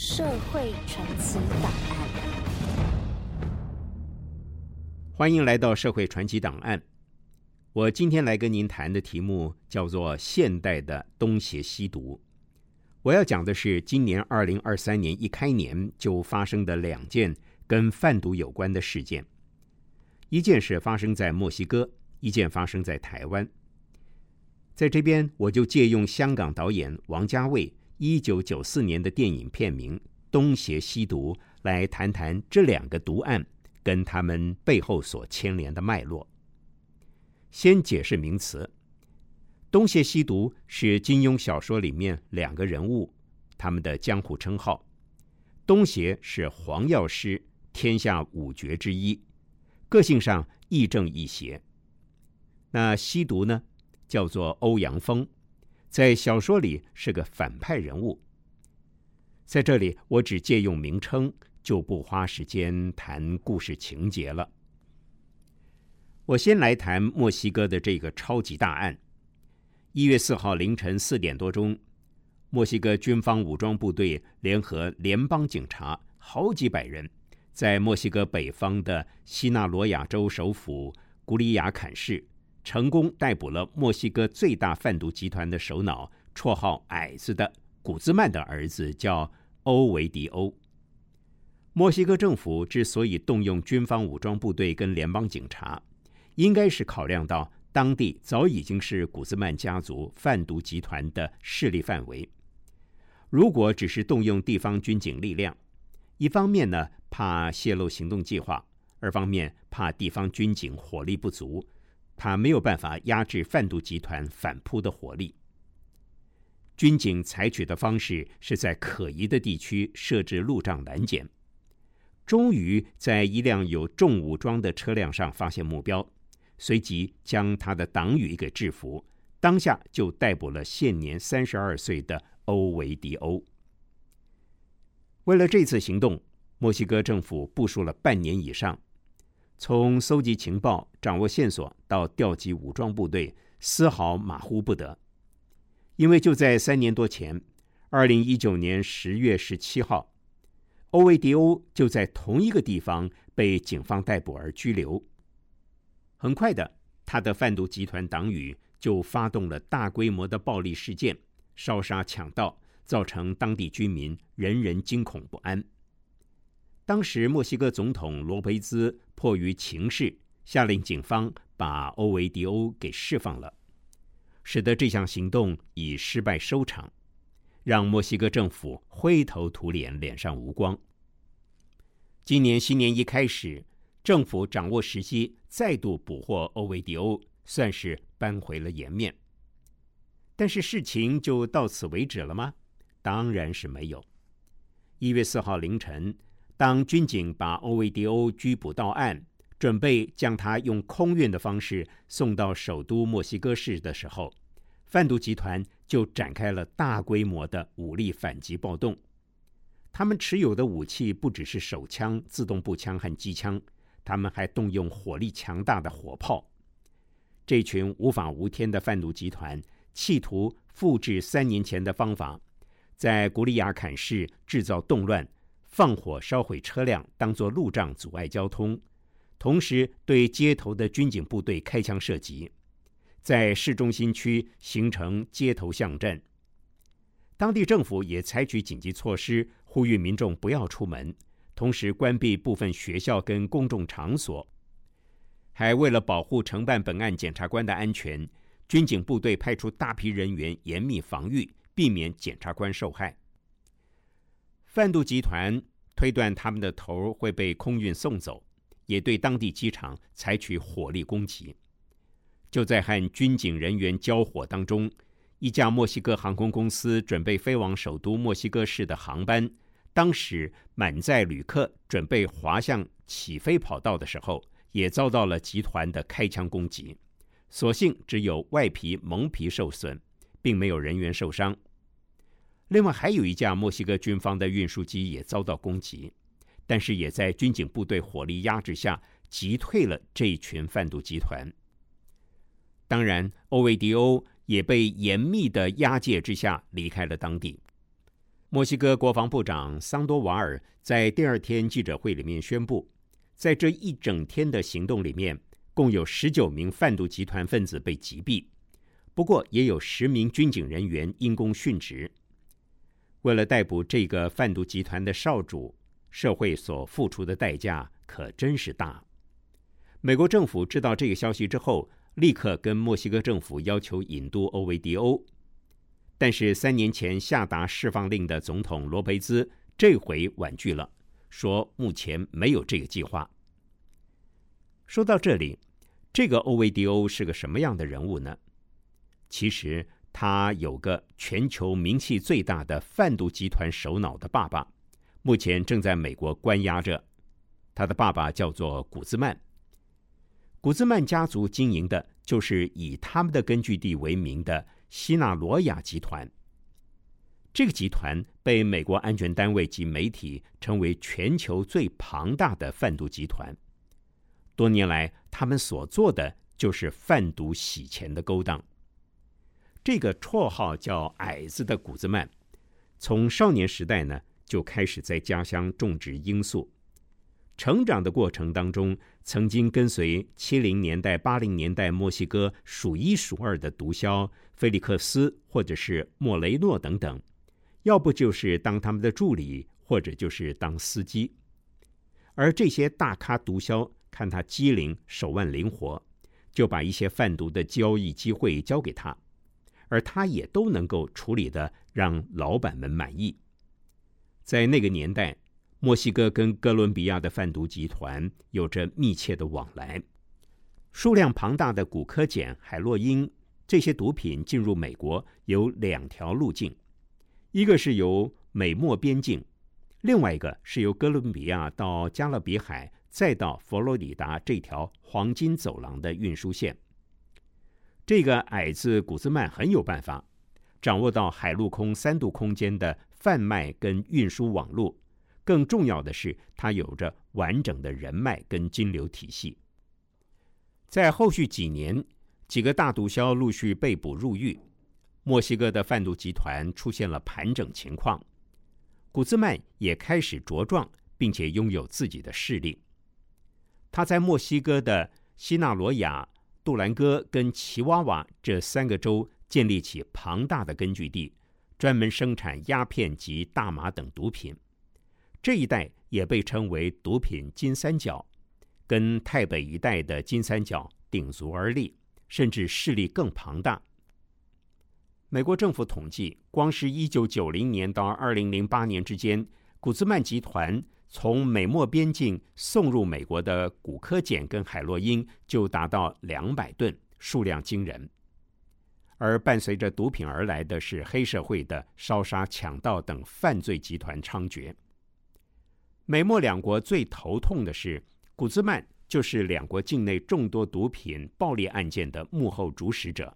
社会传奇档案，欢迎来到社会传奇档案。我今天来跟您谈的题目叫做“现代的东邪西毒”。我要讲的是今年二零二三年一开年就发生的两件跟贩毒有关的事件，一件是发生在墨西哥，一件发生在台湾。在这边，我就借用香港导演王家卫一九九四年的电影片名《东邪西毒》来谈谈这两个毒案跟他们背后所牵连的脉络。先解释名词，《东邪西毒》是金庸小说里面两个人物他们的江湖称号。东邪是黄药师，天下五绝之一，个性上亦正亦邪。那西毒呢？叫做欧阳锋，在小说里是个反派人物。在这里，我只借用名称，就不花时间谈故事情节了。我先来谈墨西哥的这个超级大案。一月四号凌晨四点多钟，墨西哥军方武装部队联合联邦警察好几百人，在墨西哥北方的西纳罗亚州首府古里亚坎市。成功逮捕了墨西哥最大贩毒集团的首脑，绰号“矮子”的古兹曼的儿子叫欧维迪欧。墨西哥政府之所以动用军方武装部队跟联邦警察，应该是考量到当地早已经是古兹曼家族贩毒集团的势力范围。如果只是动用地方军警力量，一方面呢怕泄露行动计划，二方面怕地方军警火力不足。他没有办法压制贩毒集团反扑的火力。军警采取的方式是在可疑的地区设置路障拦截，终于在一辆有重武装的车辆上发现目标，随即将他的党羽给制服，当下就逮捕了现年三十二岁的欧维迪欧。为了这次行动，墨西哥政府部署了半年以上。从搜集情报、掌握线索到调集武装部队，丝毫马虎不得。因为就在三年多前，二零一九年十月十七号，欧维迪欧就在同一个地方被警方逮捕而拘留。很快的，他的贩毒集团党羽就发动了大规模的暴力事件，烧杀抢盗，造成当地居民人人惊恐不安。当时，墨西哥总统罗培兹迫于情势，下令警方把欧维迪欧给释放了，使得这项行动以失败收场，让墨西哥政府灰头土脸，脸上无光。今年新年一开始，政府掌握时机，再度捕获欧维迪欧，算是扳回了颜面。但是事情就到此为止了吗？当然是没有。一月四号凌晨。当军警把欧维迪欧拘捕到案，准备将他用空运的方式送到首都墨西哥市的时候，贩毒集团就展开了大规模的武力反击暴动。他们持有的武器不只是手枪、自动步枪和机枪，他们还动用火力强大的火炮。这群无法无天的贩毒集团企图复制三年前的方法，在古里亚坎市制造动乱。放火烧毁车辆，当作路障阻碍交通，同时对街头的军警部队开枪射击，在市中心区形成街头巷战。当地政府也采取紧急措施，呼吁民众不要出门，同时关闭部分学校跟公众场所，还为了保护承办本案检察官的安全，军警部队派出大批人员严密防御，避免检察官受害。贩毒集团推断他们的头会被空运送走，也对当地机场采取火力攻击。就在和军警人员交火当中，一架墨西哥航空公司准备飞往首都墨西哥市的航班，当时满载旅客准备滑向起飞跑道的时候，也遭到了集团的开枪攻击。所幸只有外皮蒙皮受损，并没有人员受伤。另外还有一架墨西哥军方的运输机也遭到攻击，但是也在军警部队火力压制下击退了这一群贩毒集团。当然，欧维迪欧也被严密的押解之下离开了当地。墨西哥国防部长桑多瓦尔在第二天记者会里面宣布，在这一整天的行动里面，共有十九名贩毒集团分子被击毙，不过也有十名军警人员因公殉职。为了逮捕这个贩毒集团的少主，社会所付出的代价可真是大。美国政府知道这个消息之后，立刻跟墨西哥政府要求引渡欧维迪欧，但是三年前下达释放令的总统罗培兹这回婉拒了，说目前没有这个计划。说到这里。这个欧维迪欧是个什么样的人物呢？其实他有个全球名气最大的贩毒集团首脑的爸爸，目前正在美国关押着。他的爸爸叫做古兹曼。古兹曼家族经营的就是以他们的根据地为名的西纳罗亚集团。这个集团被美国安全单位及媒体称为全球最庞大的贩毒集团。多年来，他们所做的就是贩毒洗钱的勾当。这个绰号叫“矮子”的古兹曼，从少年时代呢就开始在家乡种植罂粟。成长的过程当中，曾经跟随七零年代、八零年代墨西哥数一数二的毒枭菲利克斯或者是莫雷诺等等，要不就是当他们的助理，或者就是当司机。而这些大咖毒枭。看他机灵，手腕灵活，就把一些贩毒的交易机会交给他，而他也都能够处理的让老板们满意。在那个年代，墨西哥跟哥伦比亚的贩毒集团有着密切的往来，数量庞大的古柯碱、海洛因这些毒品进入美国有两条路径，一个是由美墨边境，另外一个是由哥伦比亚到加勒比海。再到佛罗里达这条黄金走廊的运输线，这个矮子古兹曼很有办法，掌握到海陆空三度空间的贩卖跟运输网络。更重要的是，他有着完整的人脉跟金流体系。在后续几年，几个大毒枭陆续被捕入狱，墨西哥的贩毒集团出现了盘整情况，古兹曼也开始茁壮，并且拥有自己的势力。他在墨西哥的西纳罗亚、杜兰戈跟奇瓦瓦这三个州建立起庞大的根据地，专门生产鸦片及大麻等毒品。这一带也被称为“毒品金三角”，跟泰北一带的金三角鼎足而立，甚至势力更庞大。美国政府统计，光是一九九零年到二零零八年之间，古兹曼集团。从美墨边境送入美国的古柯碱跟海洛因就达到两百吨，数量惊人。而伴随着毒品而来的是黑社会的烧杀、抢盗等犯罪集团猖獗。美墨两国最头痛的是，古兹曼就是两国境内众多毒品暴力案件的幕后主使者。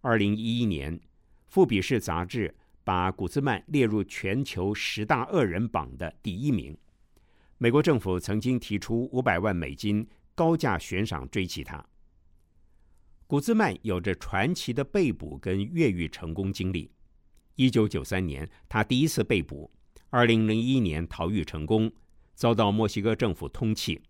二零一一年，《富比士》杂志。把古兹曼列入全球十大恶人榜的第一名。美国政府曾经提出五百万美金高价悬赏追击他。古兹曼有着传奇的被捕跟越狱成功经历。一九九三年，他第一次被捕；二零零一年逃狱成功，遭到墨西哥政府通缉。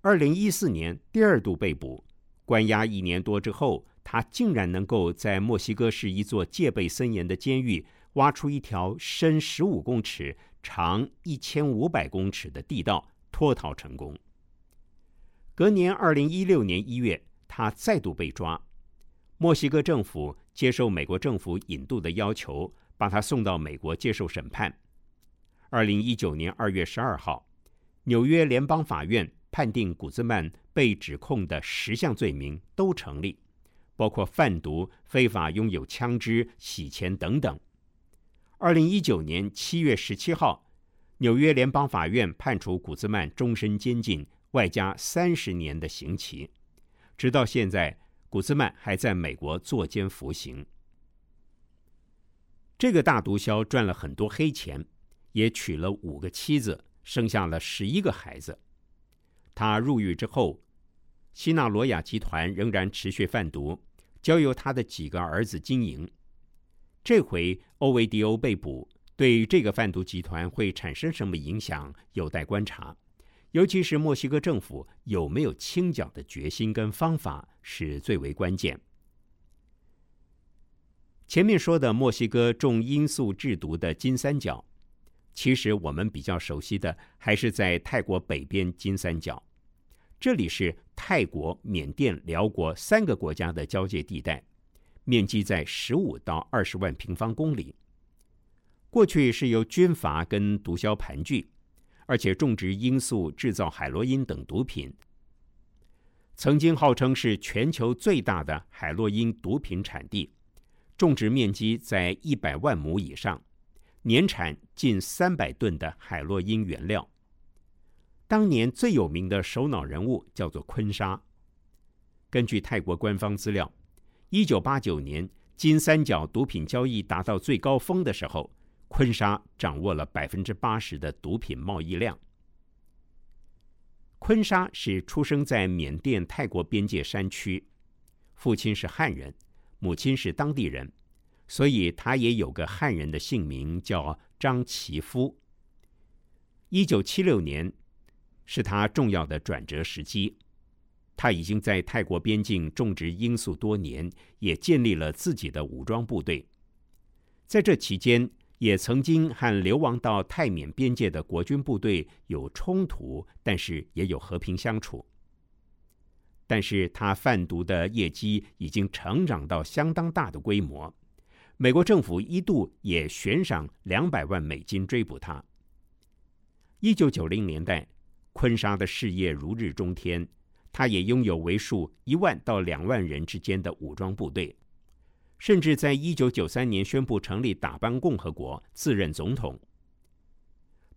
二零一四年第二度被捕，关押一年多之后。他竟然能够在墨西哥市一座戒备森严的监狱挖出一条深十五公尺、长一千五百公尺的地道，脱逃成功。隔年二零一六年一月，他再度被抓，墨西哥政府接受美国政府引渡的要求，把他送到美国接受审判。二零一九年二月十二号，纽约联邦法院判定古兹曼被指控的十项罪名都成立。包括贩毒、非法拥有枪支、洗钱等等。二零一九年七月十七号，纽约联邦法院判处古兹曼终身监禁，外加三十年的刑期。直到现在，古兹曼还在美国坐监服刑。这个大毒枭赚了很多黑钱，也娶了五个妻子，生下了十一个孩子。他入狱之后，西纳罗亚集团仍然持续贩毒。交由他的几个儿子经营。这回欧维迪欧被捕，对这个贩毒集团会产生什么影响，有待观察。尤其是墨西哥政府有没有清剿的决心跟方法，是最为关键。前面说的墨西哥重罂粟制毒的金三角，其实我们比较熟悉的还是在泰国北边金三角，这里是泰国、缅甸、寮国三个国家的交界地带，面积在十五到二十万平方公里。过去是由军阀跟毒枭盘踞。而且种植罂粟、制造海洛因等毒品，曾经号称是全球最大的海洛因毒品产地，种植面积在一百万亩以上，年产近三百吨的海洛因原料。当年最有名的首脑人物叫做坤沙。根据泰国官方资料，一九八九年金三角毒品交易达到最高峰的时候。坤沙掌握了百分之八十的毒品贸易量。坤沙是出生在缅甸泰国边界山区，父亲是汉人，母亲是当地人，所以他也有个汉人的姓名叫张其夫。一九七六年是他重要的转折时机，他已经在泰国边境种植罂粟多年，也建立了自己的武装部队。在这期间，也曾经和流亡到泰缅边界的国军部队有冲突，但是也有和平相处。但是他贩毒的业绩已经成长到相当大的规模，美国政府一度也悬赏两百万美金追捕他。一九九零年代，坤沙的事业如日中天，他也拥有为数一万到两万人之间的武装部队。甚至在一九九三年宣布成立打邦共和国，自任总统。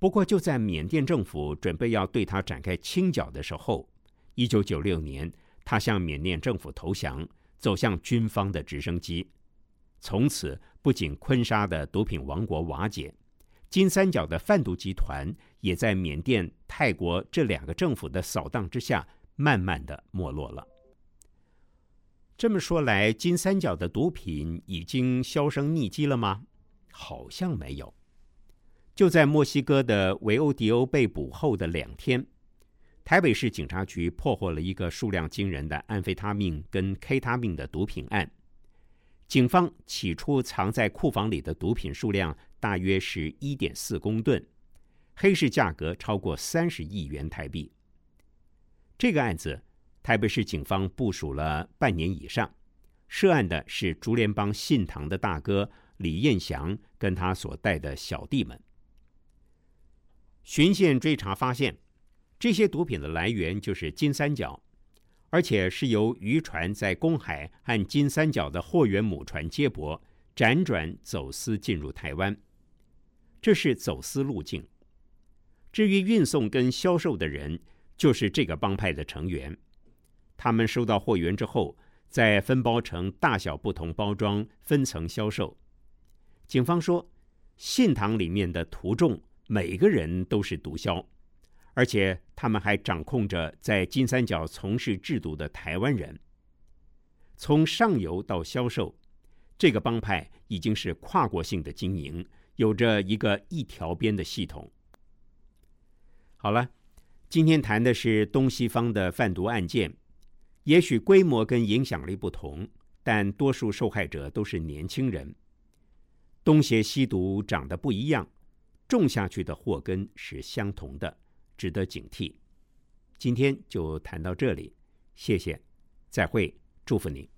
不过，就在缅甸政府准备要对他展开清剿的时候，一九九六年，他向缅甸政府投降，走向军方的直升机。从此，不仅坤沙的毒品王国瓦解，金三角的贩毒集团也在缅甸、泰国这两个政府的扫荡之下，慢慢的没落了。这么说来，金三角的毒品已经销声匿迹了吗？好像没有。就在墨西哥的维欧迪欧被捕后的两天，台北市警察局破获了一个数量惊人的安非他命跟 K 他命的毒品案。警方起初藏在库房里的毒品数量大约是一点四公吨，黑市价格超过三十亿元台币。这个案子。台北市警方部署了半年以上，涉案的是竹联帮信堂的大哥李彦祥跟他所带的小弟们。循线追查发现，这些毒品的来源就是金三角，而且是由渔船在公海和金三角的货源母船接驳，辗转走私进入台湾。这是走私路径。至于运送跟销售的人，就是这个帮派的成员。他们收到货源之后，再分包成大小不同包装，分层销售。警方说，信堂里面的徒众每个人都是毒枭，而且他们还掌控着在金三角从事制毒的台湾人。从上游到销售，这个帮派已经是跨国性的经营，有着一个一条边的系统。好了，今天谈的是东西方的贩毒案件。也许规模跟影响力不同，但多数受害者都是年轻人。东邪西毒长得不一样，种下去的祸根是相同的，值得警惕。今天就谈到这里，谢谢，再会，祝福你。